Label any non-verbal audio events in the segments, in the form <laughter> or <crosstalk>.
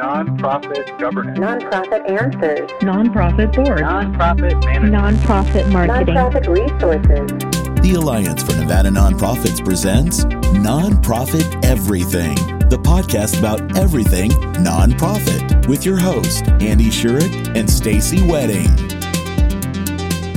Nonprofit governance. Nonprofit answers. Nonprofit board. Nonprofit management. Nonprofit marketing. Nonprofit resources. The Alliance for Nevada Nonprofits presents Nonprofit Everything, the podcast about everything nonprofit, with your host Andy Shurik and Stacy Wedding.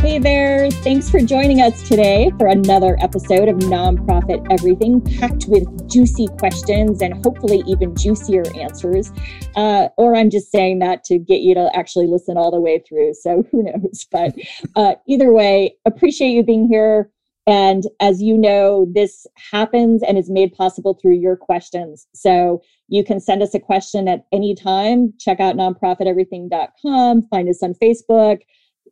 Hey there. Thanks for joining us today for another episode of Nonprofit Everything, packed with juicy questions and hopefully even juicier answers. Uh, or I'm just saying that to get you to actually listen all the way through. So <laughs> who knows? But uh, either way, appreciate you being here. And as you know, this happens and is made possible through your questions. So you can send us a question at any time. Check out nonprofiteverything.com, find us on Facebook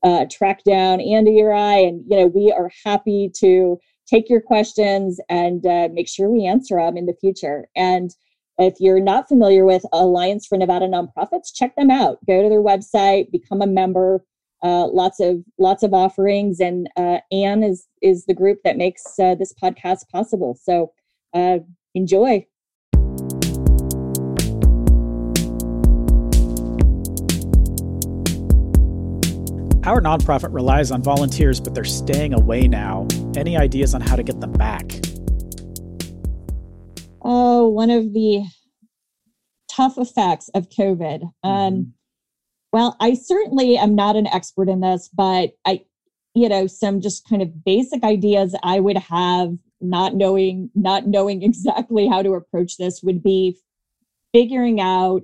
uh, track down Andy or I, and you know we are happy to take your questions and uh, make sure we answer them in the future. And if you're not familiar with Alliance for Nevada Nonprofits, check them out. Go to their website, become a member. Uh, lots of lots of offerings, and uh, ANN is is the group that makes uh, this podcast possible. So uh, enjoy. Our nonprofit relies on volunteers, but they're staying away now. Any ideas on how to get them back? Oh, one of the tough effects of COVID. Um, mm-hmm. Well, I certainly am not an expert in this, but I, you know, some just kind of basic ideas I would have, not knowing, not knowing <laughs> exactly how to approach this, would be figuring out: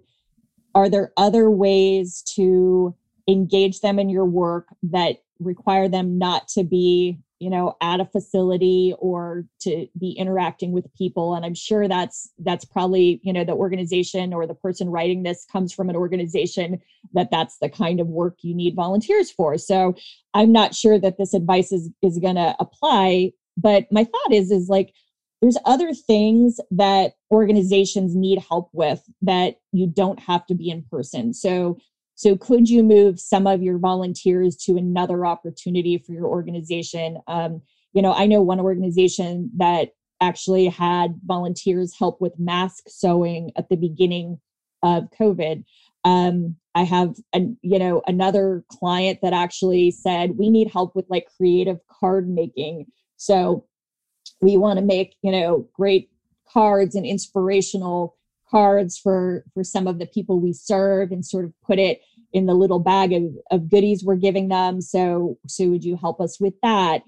Are there other ways to engage them in your work that require them not to be you know at a facility or to be interacting with people. And i'm sure that's that's probably you know the organization or the person writing this comes from an organization that that's the kind of work you need volunteers for. So i'm not sure that this advice is is going to apply but my thought is is like there's other things that organizations need help with that you don't have to be in person. So so, could you move some of your volunteers to another opportunity for your organization? Um, you know, I know one organization that actually had volunteers help with mask sewing at the beginning of COVID. Um, I have, a, you know, another client that actually said we need help with like creative card making. So we want to make, you know, great cards and inspirational cards for for some of the people we serve and sort of put it in the little bag of, of goodies we're giving them. So so would you help us with that?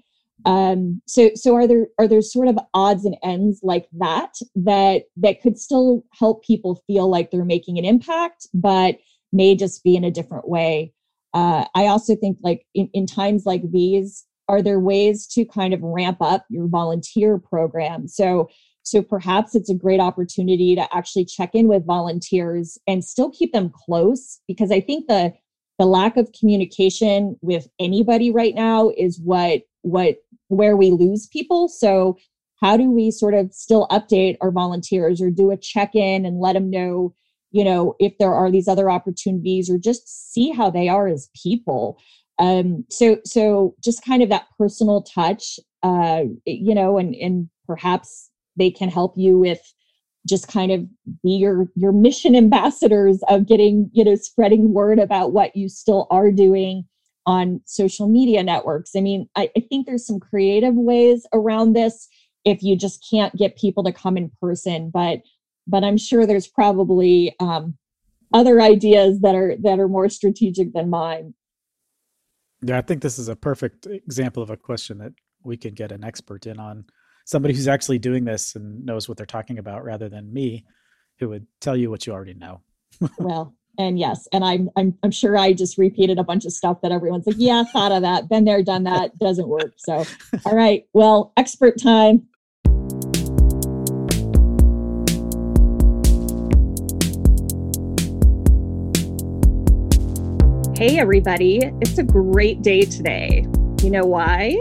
Um so so are there are there sort of odds and ends like that that that could still help people feel like they're making an impact but may just be in a different way? Uh i also think like in, in times like these are there ways to kind of ramp up your volunteer program? So so perhaps it's a great opportunity to actually check in with volunteers and still keep them close because I think the the lack of communication with anybody right now is what what where we lose people. So how do we sort of still update our volunteers or do a check-in and let them know you know if there are these other opportunities or just see how they are as people um so so just kind of that personal touch uh you know and and perhaps they can help you with just kind of be your your mission ambassadors of getting you know spreading word about what you still are doing on social media networks. I mean I, I, think there's some creative ways around this if you just can't get people to come in person but but i'm sure there's probably um, other ideas that are that are more strategic than mine. Yeah i think this is a perfect example of a question that we could get an expert in on somebody who's actually doing this and knows what they're talking about rather than me who would tell you what you already know. <laughs> well, and yes, and I'm, I'm I'm sure I just repeated a bunch of stuff that everyone's like, yeah, thought of that, been there, done that, doesn't work. So, <laughs> all right, well, expert time. Hey, everybody, it's a great day today. You know why?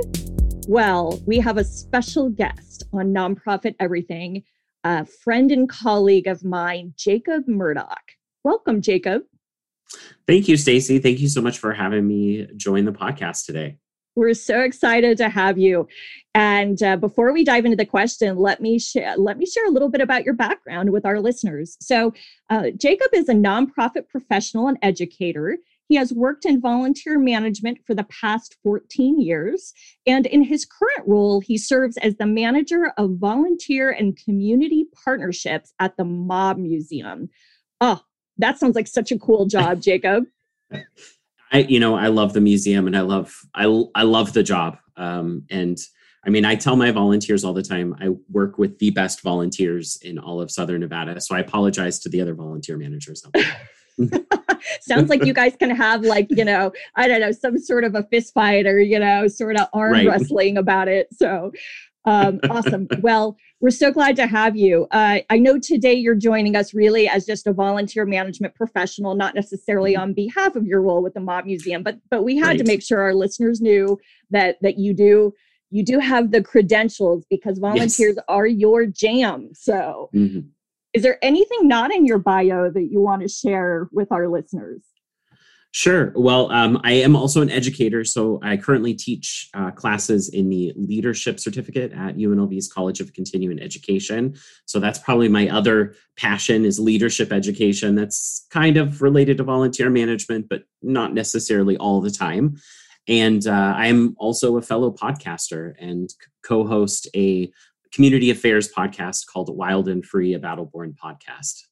Well, we have a special guest on Nonprofit Everything, a friend and colleague of mine, Jacob Murdoch. Welcome, Jacob. Thank you, Stacy. Thank you so much for having me join the podcast today. We're so excited to have you. And uh, before we dive into the question, let me share let me share a little bit about your background with our listeners. So, uh, Jacob is a nonprofit professional and educator. He has worked in volunteer management for the past 14 years. And in his current role, he serves as the manager of volunteer and community partnerships at the Mob Museum. Oh, that sounds like such a cool job, <laughs> Jacob. I, you know, I love the museum and I love, I, I love the job. Um, and I mean, I tell my volunteers all the time, I work with the best volunteers in all of Southern Nevada. So I apologize to the other volunteer managers. <laughs> <laughs> <laughs> Sounds like you guys can have like, you know, I don't know, some sort of a fist fight or, you know, sort of arm right. wrestling about it. So um, awesome. <laughs> Well, we're so glad to have you. Uh, I know today you're joining us really as just a volunteer management professional, not necessarily mm-hmm. on behalf of your role with the Mob Museum, but but we had right. to make sure our listeners knew that that you do you do have the credentials because volunteers yes. are your jam. So, mm-hmm. Is there anything not in your bio that you want to share with our listeners? Sure. Well, um, I am also an educator, so I currently teach uh, classes in the leadership certificate at UNLV's College of Continuing Education. So that's probably my other passion is leadership education. That's kind of related to volunteer management, but not necessarily all the time. And uh, I'm also a fellow podcaster and co-host a community affairs podcast called Wild and Free, a Battleborn podcast.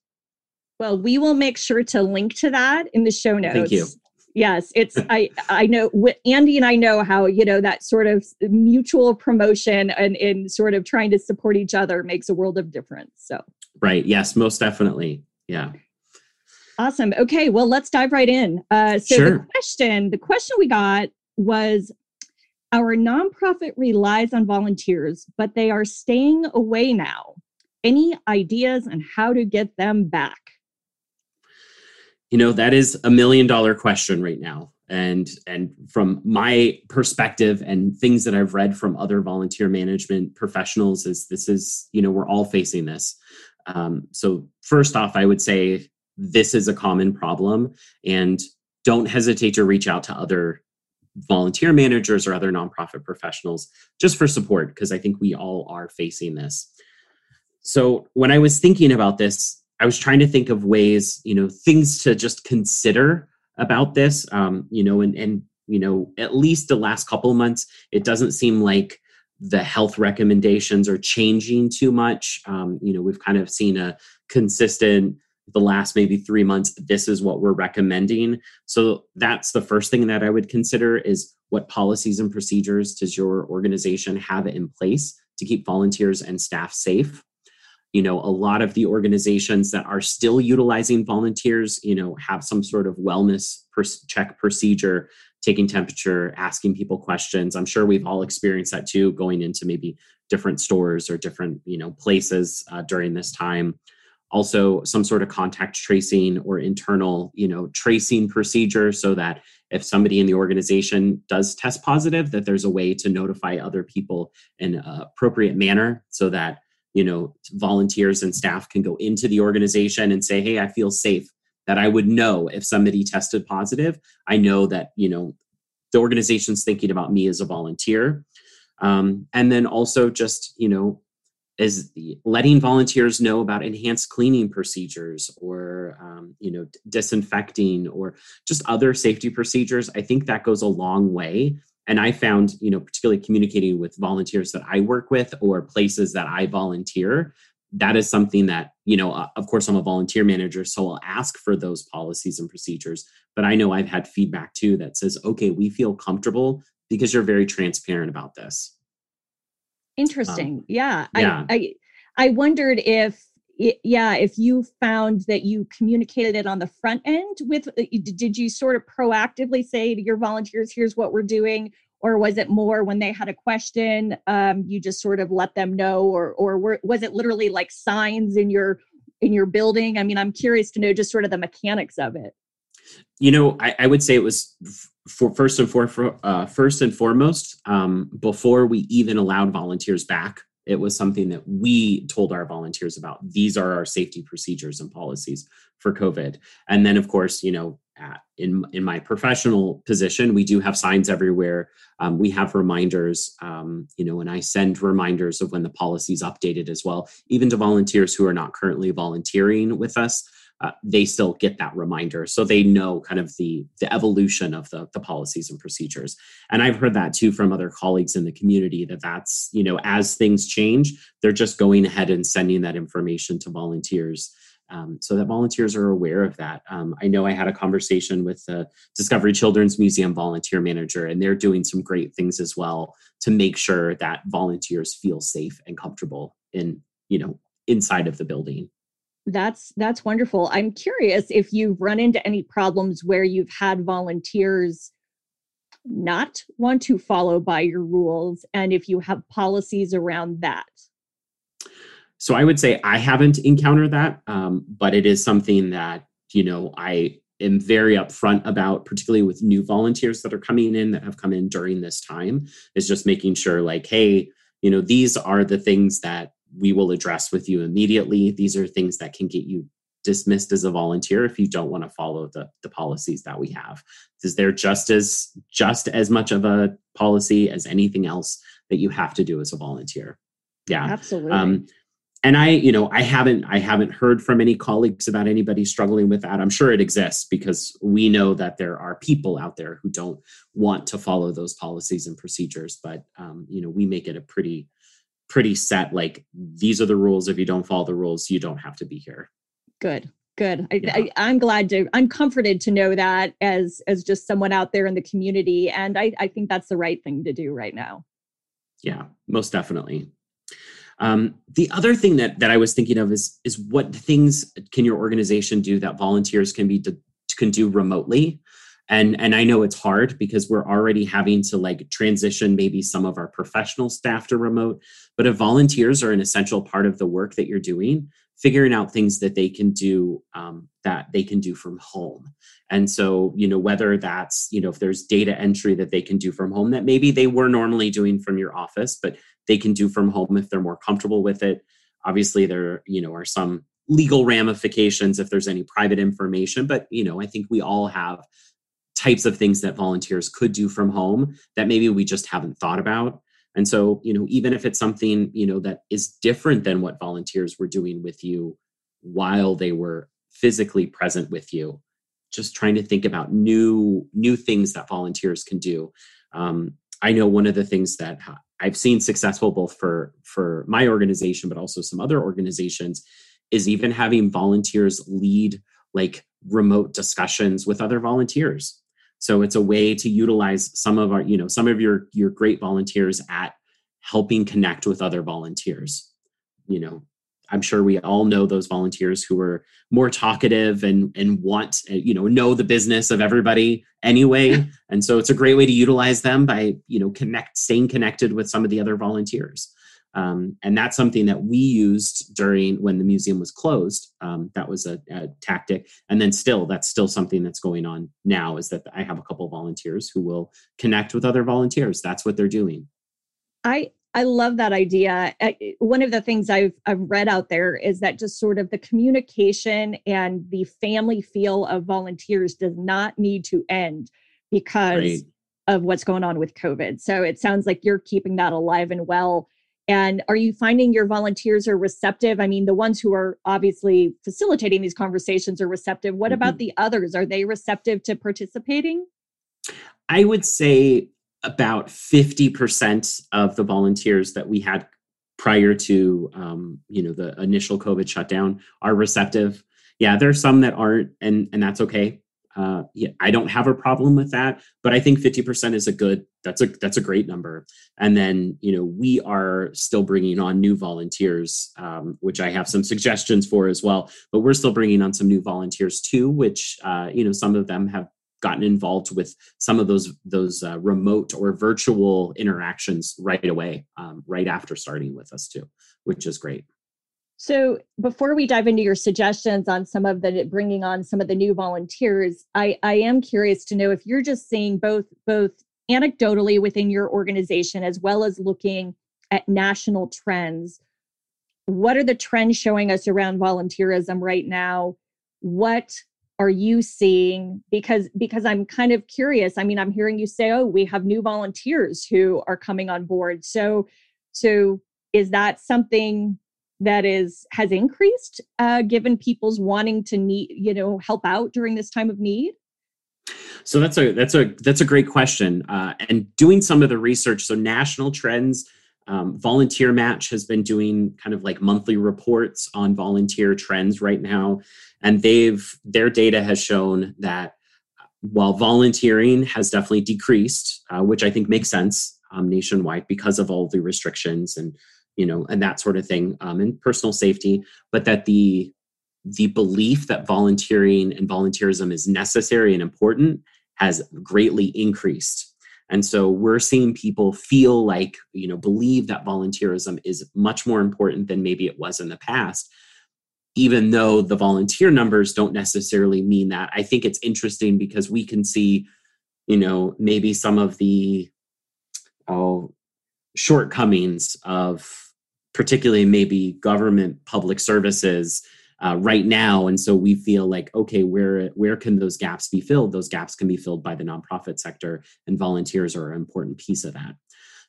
Well, we will make sure to link to that in the show notes. Thank you. Yes, it's <laughs> I I know Andy and I know how you know that sort of mutual promotion and in sort of trying to support each other makes a world of difference. So right, yes, most definitely, yeah. Awesome. Okay, well, let's dive right in. Uh, so sure. the question, the question we got was, our nonprofit relies on volunteers, but they are staying away now. Any ideas on how to get them back? you know that is a million dollar question right now and and from my perspective and things that i've read from other volunteer management professionals is this is you know we're all facing this um, so first off i would say this is a common problem and don't hesitate to reach out to other volunteer managers or other nonprofit professionals just for support because i think we all are facing this so when i was thinking about this I was trying to think of ways, you know, things to just consider about this. Um, you know, and and you know, at least the last couple months, it doesn't seem like the health recommendations are changing too much. Um, you know, we've kind of seen a consistent the last maybe three months this is what we're recommending. So that's the first thing that i would consider is what policies and procedures does your organization have in place to keep volunteers and staff safe? You know a lot of the organizations that are still utilizing volunteers you know have some sort of wellness check procedure taking temperature asking people questions. I'm sure we've all experienced that too going into maybe different stores or different you know places uh, during this time also some sort of contact tracing or internal you know tracing procedure so that if somebody in the organization does test positive that there's a way to notify other people in an appropriate manner so that you know volunteers and staff can go into the organization and say hey i feel safe. That i would know if somebody tested positive i know that you know the organization's thinking about me as a volunteer. Um, and then also just you know is the letting volunteers know about enhanced cleaning procedures or um, you know disinfecting or just other safety procedures i think that goes a long way. And i found you know particularly communicating with volunteers that i work with or places that i volunteer that is something that you know uh, of course i'm a volunteer manager so i'll ask for those policies and procedures. But i know i've had feedback too that says okay we feel comfortable because you're very transparent about this interesting um, yeah, yeah. I, I i wondered if yeah if you found that you communicated it on the front end with uh, did you sort of proactively say to your volunteers here's what we're doing or was it more when they had a question um, you just sort of let them know or or were, was it literally like signs in your in your building? I mean i'm curious to know just sort of the mechanics of it. You know i, I would say it was for first and for, for uh, first and foremost um, before we even allowed volunteers back it was something that we told our volunteers about. These are our safety procedures and policies for COVID. And then, of course, you know, at. In in my professional position, we do have signs everywhere. Um, we have reminders, um, you know, and I send reminders of when the policy is updated as well, even to volunteers who are not currently volunteering with us. Uh, they still get that reminder so they know kind of the the evolution of the, the policies and procedures and i've heard that too from other colleagues in the community that that's you know as things change they're just going ahead and sending that information to volunteers um, so that volunteers are aware of that. Um, I know I had a conversation with the Discovery Children's Museum volunteer manager, and they're doing some great things as well to make sure that volunteers feel safe and comfortable in you know inside of the building. That's that's wonderful. I'm curious if you've run into any problems where you've had volunteers not want to follow by your rules and if you have policies around that. So I would say I haven't encountered that, um, but it is something that you know I am very upfront about, particularly with new volunteers that are coming in that have come in during this time. Is just making sure, like, hey, you know, these are the things that we will address with you immediately. These are things that can get you dismissed as a volunteer if you don't want to follow the, the policies that we have. Because they're just as just as much of a policy as anything else that you have to do as a volunteer? Yeah. Absolutely. Um, and i you know i haven't i haven't heard from any colleagues about anybody struggling with that. I'm sure it exists because we know that there are people out there who don't want to follow those policies and procedures but um, you know we make it a pretty pretty set like these are the rules. If you don't follow the rules you don't have to be here. Good good. I, yeah. I, am glad to i'm comforted to know that as as just someone out there in the community and I, I think that's the right thing to do right now. Yeah most definitely. Um, the other thing that that I was thinking of is is what things can your organization do that volunteers can be can do remotely and and i know it's hard because we're already having to like transition maybe some of our professional staff to remote. But if volunteers are an essential part of the work that you're doing figuring out things that they can do um, that they can do from home. And so you know whether that's you know if there's data entry that they can do from home that maybe they were normally doing from your office but they can do from home if they're more comfortable with it. Obviously there you know are some legal ramifications if there's any private information but you know i think we all have types of things that volunteers could do from home that maybe we just haven't thought about. And so you know even if it's something you know that is different than what volunteers were doing with you while they were physically present with you just trying to think about new new things that volunteers can do. Um, i know one of the things that i've seen successful both for for my organization but also some other organizations is even having volunteers lead like remote discussions with other volunteers so it's a way to utilize some of our, you know, some of your your great volunteers at helping connect with other volunteers. You know, I'm sure we all know those volunteers who are more talkative and and want uh, you know know the business of everybody anyway, <laughs> and so it's a great way to utilize them by you know connect staying connected with some of the other volunteers. Um, and that's something that we used during when the museum was closed. Um, that was a, a, tactic. And then still, that's still something that's going on now is that I have a couple of volunteers who will connect with other volunteers. That's what they're doing. I, I love that idea. One of the things I've, I've read out there is that just sort of the communication and the family feel of volunteers does not need to end because right. of what's going on with COVID. So it sounds like you're keeping that alive and well and are you finding your volunteers are receptive? I mean, the ones who are obviously facilitating these conversations are receptive. What mm-hmm. about the others? Are they receptive to participating? I would say about 50% of the volunteers that we had prior to um, you know the initial covid shutdown are receptive yeah there's some that aren't and and that's okay uh, yeah, I don't have a problem with that, but I think 50% is a good, that's a, that's a great number. And then, you know, we are still bringing on new volunteers, um, which I have some suggestions for as well, but we're still bringing on some new volunteers too, which, uh, you know, some of them have gotten involved with some of those, those uh, remote or virtual interactions right away, um, right after starting with us too, which is great. So before we dive into your suggestions on some of the bringing on some of the new volunteers, I, I am curious to know if you're just seeing both both anecdotally within your organization as well as looking at national trends. What are the trends showing us around volunteerism right now? What are you seeing because because i'm kind of curious i mean i'm hearing you say oh we have new volunteers who are coming on board so so is that something that is has increased uh, given people's wanting to need you know help out during this time of need? So that's a that's a that's a great question uh, and doing some of the research so national trends um, VolunteerMatch has been doing kind of like monthly reports on volunteer trends right now and they've their data has shown that while volunteering has definitely decreased uh, which i think makes sense um, nationwide because of all the restrictions and you know and that sort of thing um, and personal safety but that the the belief that volunteering and volunteerism is necessary and important has greatly increased. And so we're seeing people feel like you know believe that volunteerism is much more important than maybe it was in the past even though the volunteer numbers don't necessarily mean that. I think it's interesting because we can see you know maybe some of the oh shortcomings of particularly maybe government public services uh, right now. And so we feel like okay where where can those gaps be filled? Those gaps can be filled by the nonprofit sector and volunteers are an important piece of that.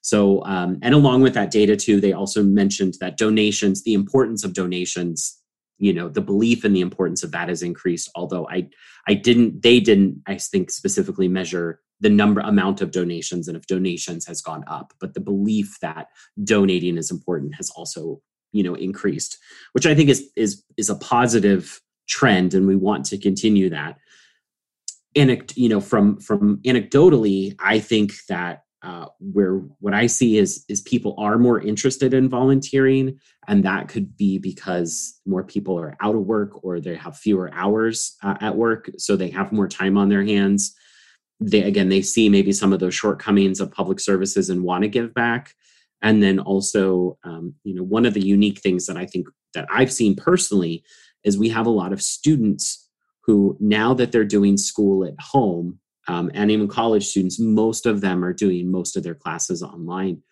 So um, and along with that data too they also mentioned that donations the importance of donations you know the belief in the importance of that has increased although i i didn't they didn't i think specifically measure the number amount of donations and if donations has gone up but the belief that donating is important has also you know increased which i think is is is a positive trend and we want to continue that. And you know from from anecdotally i think that uh, where what I see is is people are more interested in volunteering, and that could be because more people are out of work or they have fewer hours uh, at work, so they have more time on their hands they again they see maybe some of those shortcomings of public services and want to give back. And then also um, you know one of the unique things that i think that i've seen personally is we have a lot of students who now that they're doing school at home um, and even college students most of them are doing most of their classes online.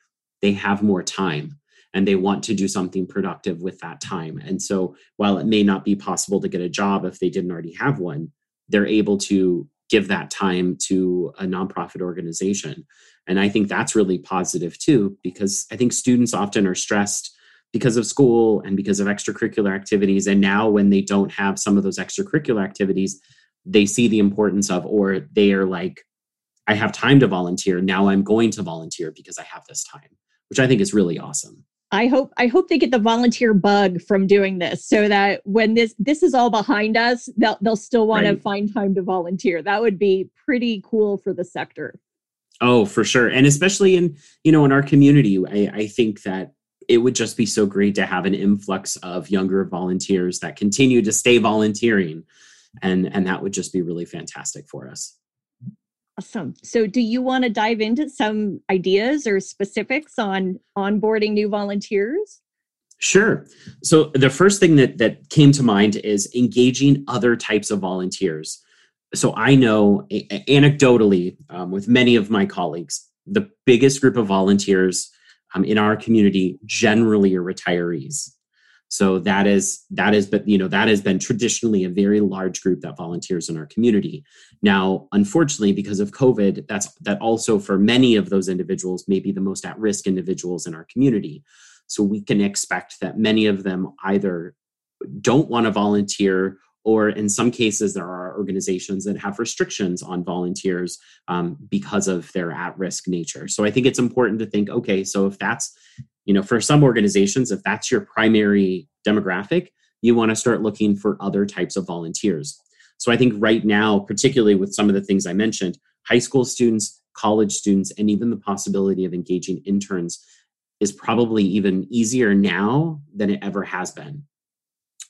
They have more time and they want to do something productive with that time. And so while it may not be possible to get a job if they didn't already have one they're able to give that time to a nonprofit organization. And I think that's really positive too, because I think students often are stressed because of school and because of extracurricular activities. And now, when they don't have some of those extracurricular activities, they see the importance of, or they are like, I have time to volunteer. Now I'm going to volunteer because I have this time, which I think is really awesome. I hope I hope they get the volunteer bug from doing this so that when this this is all behind us, they'll they'll still want right. to find time to volunteer. That would be pretty cool for the sector. Oh, for sure. And especially in, you know, in our community, I, I think that it would just be so great to have an influx of younger volunteers that continue to stay volunteering. And and that would just be really fantastic for us. Awesome. So, do you want to dive into some ideas or specifics on onboarding new volunteers? Sure. So, the first thing that, that came to mind is engaging other types of volunteers. So, I know anecdotally um, with many of my colleagues, the biggest group of volunteers um, in our community generally are retirees. So that is that is but you know that has been traditionally a very large group that volunteers in our community. Now, unfortunately, because of COVID, that's that also for many of those individuals may be the most at-risk individuals in our community. So we can expect that many of them either don't want to volunteer or in some cases there are organizations that have restrictions on volunteers um, because of their at-risk nature so i think it's important to think okay so if that's you know for some organizations if that's your primary demographic you want to start looking for other types of volunteers. So i think right now particularly with some of the things i mentioned high school students college students and even the possibility of engaging interns is probably even easier now than it ever has been.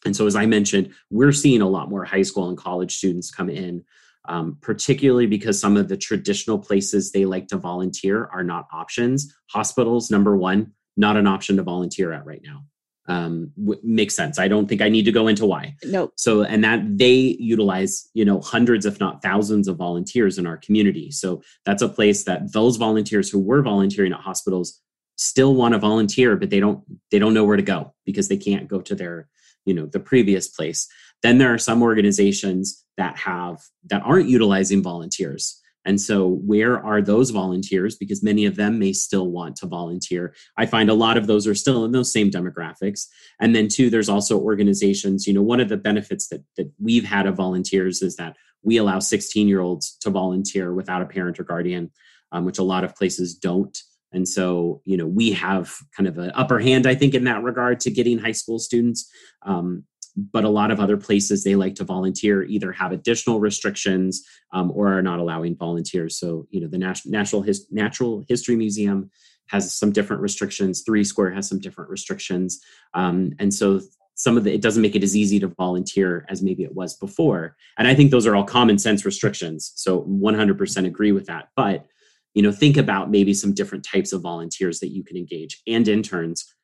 And so as i mentioned we're seeing a lot more high school and college students come in um, particularly because some of the traditional places they like to volunteer are not options. Hospitals number one not an option to volunteer at right now. Um, w- makes sense. I don't think I need to go into why. Nope. So, and that they utilize, you know, hundreds, if not thousands of volunteers in our community. So that's a place that those volunteers who were volunteering at hospitals still want to volunteer, but they don't, they don't know where to go because they can't go to their, you know, the previous place. Then there are some organizations that have that aren't utilizing volunteers and so, where are those volunteers? Because many of them may still want to volunteer. I find a lot of those are still in those same demographics. And then, two, there's also organizations. You know, one of the benefits that, that we've had of volunteers is that we allow 16 year olds to volunteer without a parent or guardian, um, which a lot of places don't. And so, you know, we have kind of an upper hand, I think, in that regard to getting high school students. Um, but a lot of other places they like to volunteer either have additional restrictions um, or are not allowing volunteers. So you know the national natural, His, natural history museum has some different restrictions three square has some different restrictions um, and so some of the it doesn't make it as easy to volunteer as maybe it was before. And i think those are all common sense restrictions so 100% agree with that. But you know think about maybe some different types of volunteers that you can engage and interns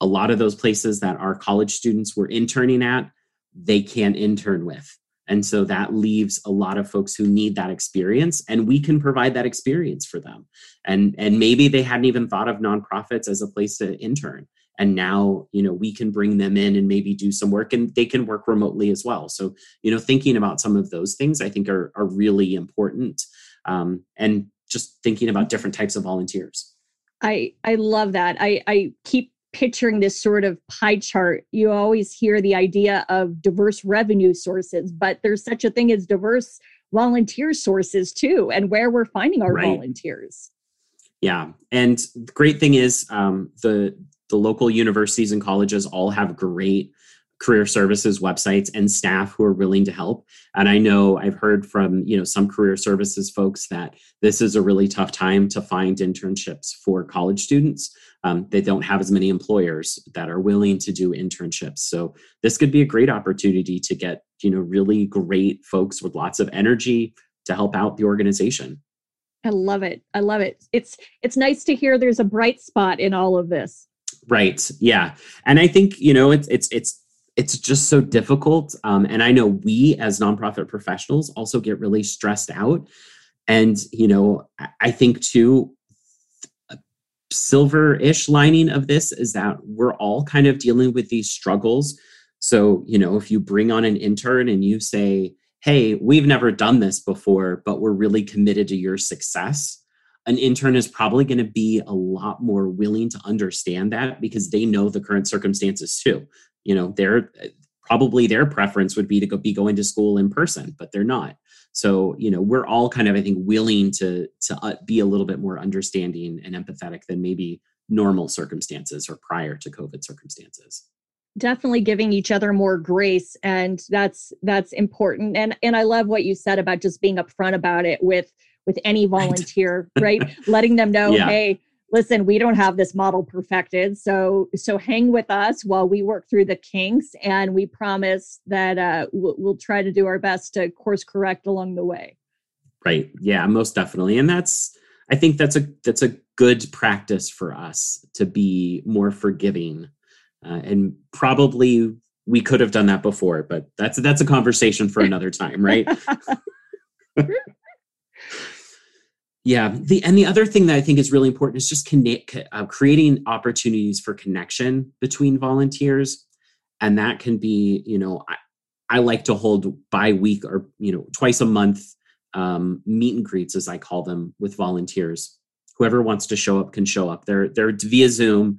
a lot of those places that our college students were interning at, they can't intern with. And so that leaves a lot of folks who need that experience and we can provide that experience for them. And and maybe they hadn't even thought of nonprofits as a place to intern. And now, you know, we can bring them in and maybe do some work and they can work remotely as well. So, you know, thinking about some of those things I think are are really important. Um, and just thinking about different types of volunteers. I I love that. I I keep picturing this sort of pie chart, you always hear the idea of diverse revenue sources, but there's such a thing as diverse volunteer sources too, and where we're finding our right. volunteers. Yeah, and the great thing is um, the the local universities and colleges all have great career services websites and staff who are willing to help. And i know i've heard from you know some career services folks that this is a really tough time to find internships for college students. Um, they don't have as many employers that are willing to do internships. So this could be a great opportunity to get you know really great folks with lots of energy to help out the organization. I love it. I love it. It's it's nice to hear there's a bright spot in all of this. Right. Yeah. And i think you know it's it's it's it's just so difficult um, and i know we as nonprofit professionals also get really stressed out and you know i think too silver-ish lining of this is that we're all kind of dealing with these struggles. So, you know, if you bring on an intern and you say, hey, we've never done this before, but we're really committed to your success, an intern is probably going to be a lot more willing to understand that because they know the current circumstances too. You know, they're probably their preference would be to go be going to school in person, but they're not. So, you know, we're all kind of, I think, willing to to uh, be a little bit more understanding and empathetic than maybe normal circumstances or prior to COVID circumstances. Definitely giving each other more grace, and that's that's important. And and I love what you said about just being upfront about it with with any <laughs> volunteer, right? Letting them know, yeah. hey, listen we don't have this model perfected so so hang with us while we work through the kinks and we promise that uh, we'll, we'll try to do our best to course correct along the way right yeah most definitely and that's i think that's a that's a good practice for us to be more forgiving uh, and probably we could have done that before but that's that's a conversation for another time right <laughs> <laughs> Yeah, the and the other thing that I think is really important is just connect, uh, creating opportunities for connection between volunteers, and that can be, you know, I, I like to hold bi week or you know twice a month um, meet and greets, as I call them, with volunteers. Whoever wants to show up can show up. They're they're via Zoom.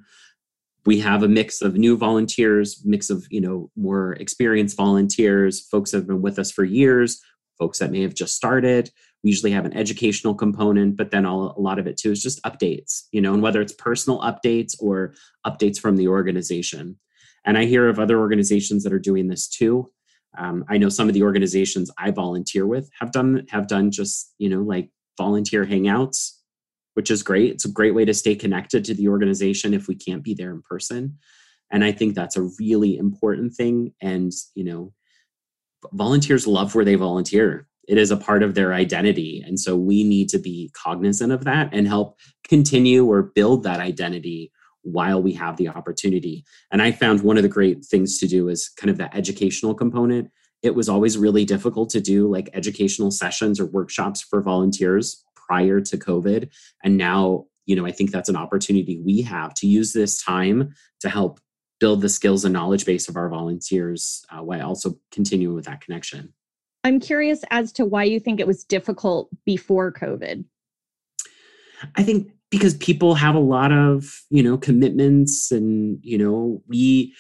We have a mix of new volunteers, mix of you know more experienced volunteers, folks that have been with us for years, folks that may have just started we usually have an educational component but then all, a lot of it too is just updates you know and whether it's personal updates or updates from the organization. And i hear of other organizations that are doing this too. Um, i know some of the organizations i volunteer with have done have done just you know like volunteer hangouts which is great. It's a great way to stay connected to the organization if we can't be there in person. And i think that's a really important thing. And you know volunteers love where they volunteer it is a part of their identity. And so we need to be cognizant of that and help continue or build that identity while we have the opportunity. And i found one of the great things to do is kind of the educational component. It was always really difficult to do like educational sessions or workshops for volunteers prior to covid. And now you know i think that's an opportunity we have to use this time to help build the skills and knowledge base of our volunteers uh, while also continuing with that connection I'm curious as to why you think it was difficult before COVID. I think because people have a lot of you know commitments and you know we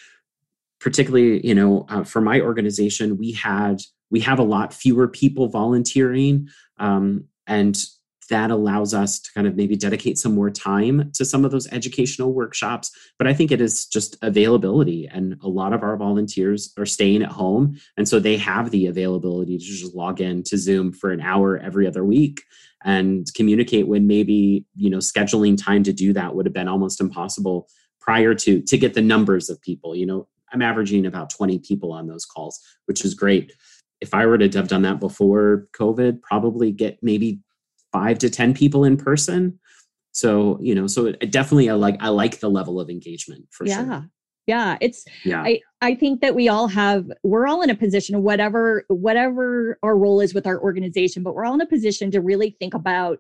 particularly you know uh, for my organization we had we have a lot fewer people volunteering um, and that allows us to kind of maybe dedicate some more time to some of those educational workshops. But i think it is just availability and a lot of our volunteers are staying at home and so they have the availability to just log in to zoom for an hour every other week and communicate when maybe you know scheduling time to do that would have been almost impossible prior to to get the numbers of people. You know i'm averaging about 20 people on those calls which is great. If i were to have done that before covid probably get maybe five to ten people in person. So you know so it, definitely i like i like the level of engagement for yeah. sure. Yeah. It's yeah. I i think that we all have we're all in a position whatever whatever our role is with our organization but we're all in a position to really think about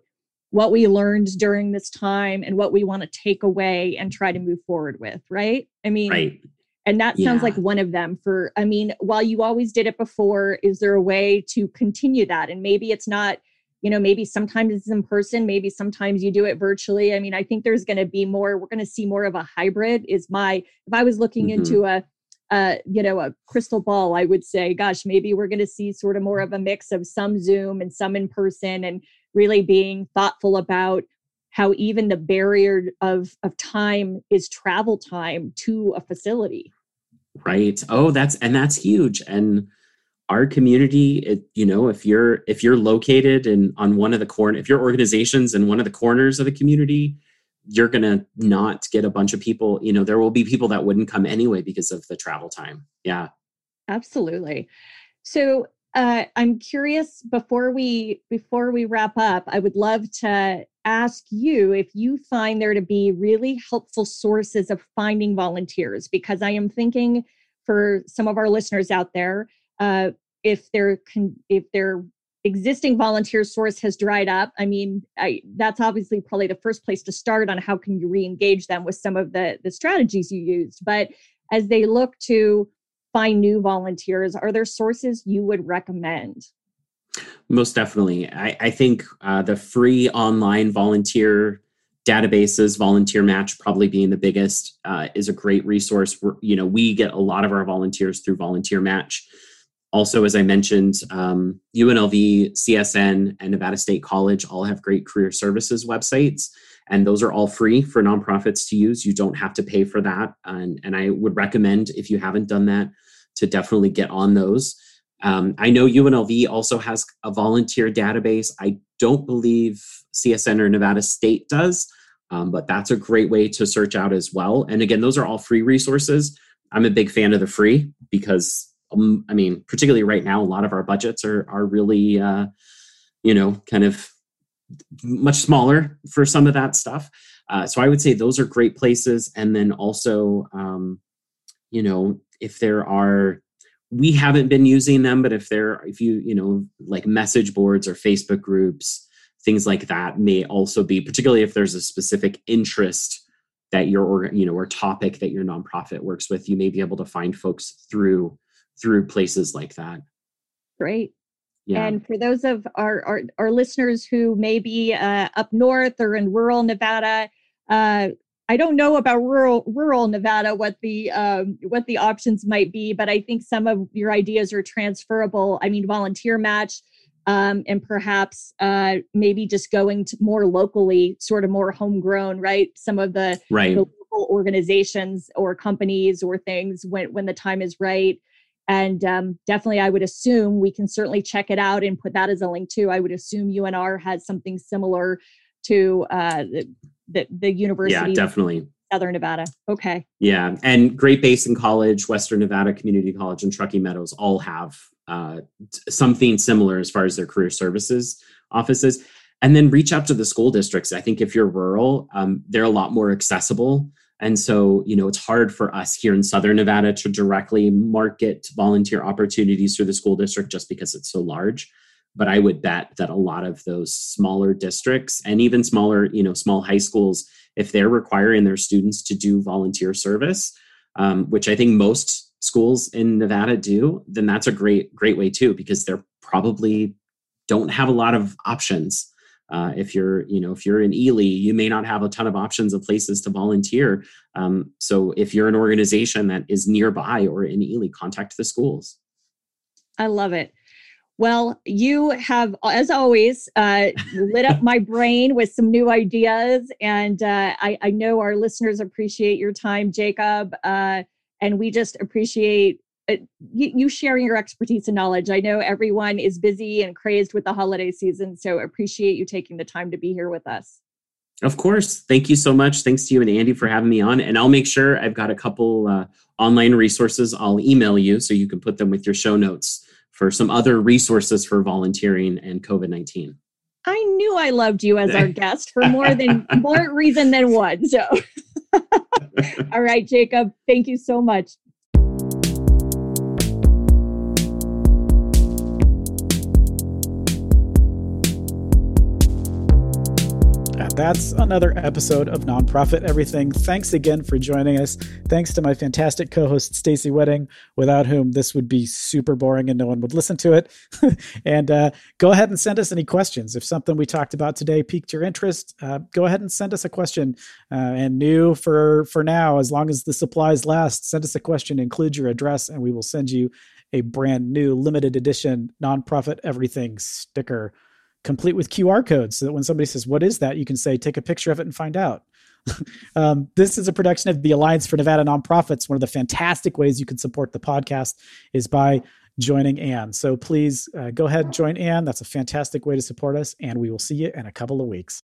what we learned during this time and what we want to take away and try to move forward with right? I mean right. and that sounds Yeah. like one of them for i mean while you always did it before is there a way to continue that? And maybe it's not you know maybe sometimes it's in person maybe sometimes you do it virtually. I mean i think there's going to be more we're going to see more of a hybrid is my if i was looking Mhm. into a uh, you know a crystal ball i would say gosh maybe we're going to see sort of more of a mix of some zoom and some in person and really being thoughtful about how even the barrier of of time is travel time to a facility. Right. Oh that's and that's huge. And our community it, you know if you're if you're located in on one of the corner if your organization's in one of the corners of the community you're gonna not get a bunch of people you know there will be people that wouldn't come anyway because of the travel time yeah Absolutely. So uh, I'm curious before we before we wrap up, I would love to ask you if you find there to be really helpful sources of finding volunteers because I am thinking for some of our listeners out there, uh, if their con- if their existing volunteer source has dried up, I mean, I, that's obviously probably the first place to start on how can you re-engage them with some of the the strategies you used. But as they look to find new volunteers are there sources you would recommend? Most definitely. I, I think uh, the free online volunteer databases VolunteerMatch probably being the biggest uh, is a great resource. You know we get a lot of our volunteers through VolunteerMatch also as i mentioned um, UNLV CSN and nevada state college all have great career services websites and those are all free for nonprofits to use you don't have to pay for that and, and i would recommend if you haven't done that to definitely get on those um, I know UNLV also has a volunteer database. I don't believe CSN or Nevada State does, um, but that's a great way to search out as well. And again, those are all free resources. I'm a big fan of the free because, um, I mean, particularly right now, a lot of our budgets are are really, uh, you know, kind of much smaller for some of that stuff. Uh, so I would say those are great places. And then also, um, you know, if there are we haven't been using them but if there if you you know like message boards or facebook groups things like that may also be particularly if there's a specific interest that your you know or topic that your nonprofit works with you may be able to find folks through through places like that great yeah and for those of our our, our listeners who may be uh, up north or in rural nevada uh, I don't know about rural rural Nevada what the um, what the options might be, but I think some of your ideas are transferable. I mean, VolunteerMatch, um, and perhaps uh, maybe just going to more locally, sort of more homegrown, right? Some of the, right the local organizations or companies or things when when the time is right. And um, definitely, I would assume we can certainly check it out and put that as a link too. I would assume UNR has something similar to uh, the, the university. yeah definitely Southern Nevada. Okay. Yeah, and Great Basin College, Western Nevada Community College, and Truckee Meadows all have uh, something similar as far as their career services offices. And then reach out to the school districts. I think if you're rural, um, they're a lot more accessible. And so, you know, it's hard for us here in Southern Nevada to directly market volunteer opportunities through the school district just because it's so large. But I would bet that a lot of those smaller districts and even smaller, you know, small high schools if they're requiring their students to do volunteer service, um, which I think most schools in Nevada do, then that's a great great way too because they're probably don't have a lot of options. Uh, if you're, you know, if you're in Ely, you may not have a ton of options of places to volunteer. Um, so if you're an organization that is nearby or in Ely, contact the schools. I love it. Well, you have, as always, uh, <laughs> lit up my brain with some new ideas. And uh, I, I, know our listeners appreciate your time, Jacob. Uh, and we just appreciate you, you, sharing your expertise and knowledge. I know everyone is busy and crazed with the holiday season. So appreciate you taking the time to be here with us. Of course. Thank you so much. Thanks to you and Andy for having me on. And I'll make sure I've got a couple uh, online resources I'll email you so you can put them with your show notes for some other resources for volunteering and COVID 19. I knew I loved you as our <laughs> guest for more than more reason than one. So, <laughs> all right, Jacob, thank you so much. That's another episode of Nonprofit Everything. Thanks again for joining us. Thanks to my fantastic co-host Stacy Wedding, without whom this would be super boring and no one would listen to it. <laughs> and uh, go ahead and send us any questions. If something we talked about today piqued your interest, uh, go ahead and send us a question. Uh, and new for for now, as long as the supplies last, send us a question, include your address, and we will send you a brand new limited edition Nonprofit Everything sticker complete with QR codes so that when somebody says, What is that? you can say, Take a picture of it and find out. <laughs> um, this is a production of the Alliance for Nevada Nonprofits. One of the fantastic ways you can support the podcast is by joining ANN. So please uh, go ahead and join ANN. That's a fantastic way to support us, and we will see you in a couple of weeks.